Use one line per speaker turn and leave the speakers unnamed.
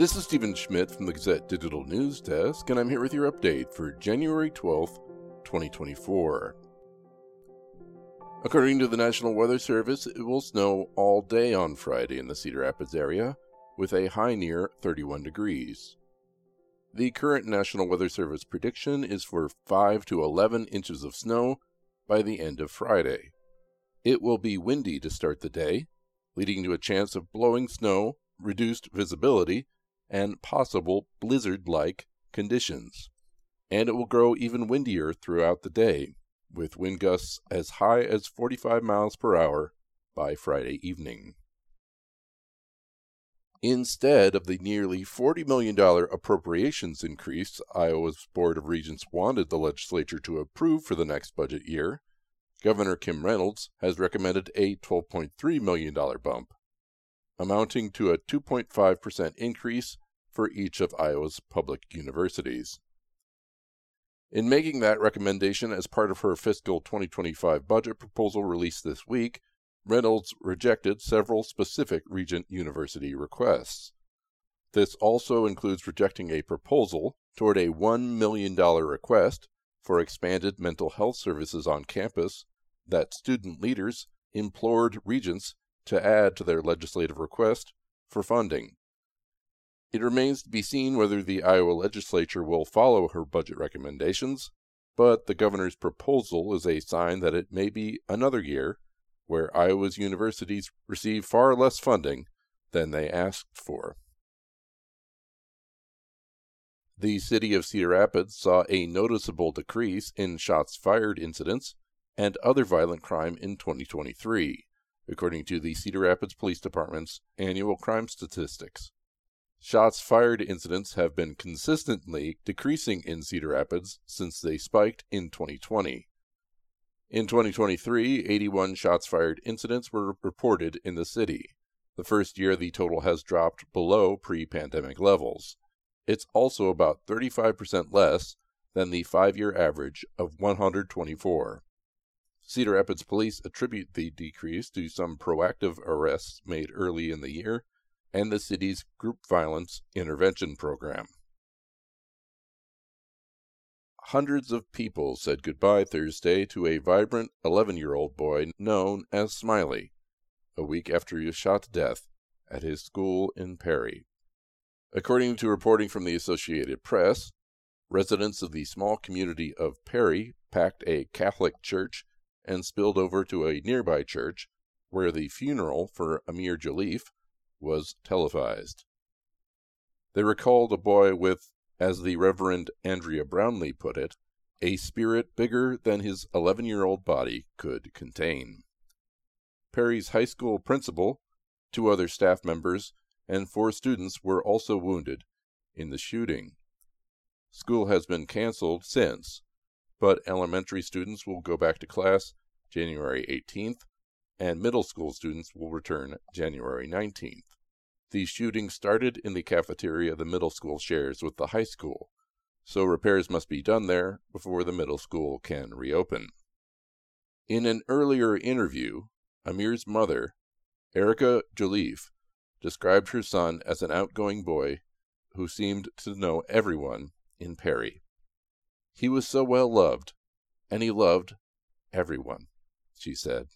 This is Stephen Schmidt from the Gazette Digital News Desk, and I'm here with your update for January 12th, 2024. According to the National Weather Service, it will snow all day on Friday in the Cedar Rapids area, with a high near 31 degrees. The current National Weather Service prediction is for 5 to 11 inches of snow by the end of Friday. It will be windy to start the day, leading to a chance of blowing snow, reduced visibility, and possible blizzard like conditions. And it will grow even windier throughout the day, with wind gusts as high as 45 miles per hour by Friday evening. Instead of the nearly $40 million appropriations increase Iowa's Board of Regents wanted the legislature to approve for the next budget year, Governor Kim Reynolds has recommended a $12.3 million bump amounting to a 2.5% increase for each of Iowa's public universities. In making that recommendation as part of her fiscal 2025 budget proposal released this week, Reynolds rejected several specific Regent University requests. This also includes rejecting a proposal toward a $1 million request for expanded mental health services on campus that student leaders implored regents to add to their legislative request for funding. It remains to be seen whether the Iowa legislature will follow her budget recommendations, but the governor's proposal is a sign that it may be another year where Iowa's universities receive far less funding than they asked for. The city of Cedar Rapids saw a noticeable decrease in shots fired incidents and other violent crime in 2023 according to the Cedar Rapids Police Department's annual crime statistics. Shots fired incidents have been consistently decreasing in Cedar Rapids since they spiked in 2020. In 2023, 81 shots fired incidents were reported in the city. The first year, the total has dropped below pre pandemic levels. It's also about 35% less than the five year average of 124. Cedar Rapids police attribute the decrease to some proactive arrests made early in the year and the city's group violence intervention program. Hundreds of people said goodbye Thursday to a vibrant 11 year old boy known as Smiley, a week after he was shot to death at his school in Perry. According to reporting from the Associated Press, residents of the small community of Perry packed a Catholic church and spilled over to a nearby church where the funeral for Ahmir Jolliff was televised. They recalled a boy with, as the Reverend Andrea Brownlee put it, a spirit bigger than his 11 year old body could contain. Perry's high school principal, two other staff members, and four students were also wounded in the shooting. School has been canceled since, but elementary students will go back to class January 18th, and middle school students will return January 19th. The shooting started in the cafeteria the middle school shares with the high school, so repairs must be done there before the middle school can reopen. In an earlier interview, Ahmir's mother, Erica Jolliff, described her son as an outgoing boy who seemed to know everyone in Perry. He was so well loved, and he loved everyone, she said.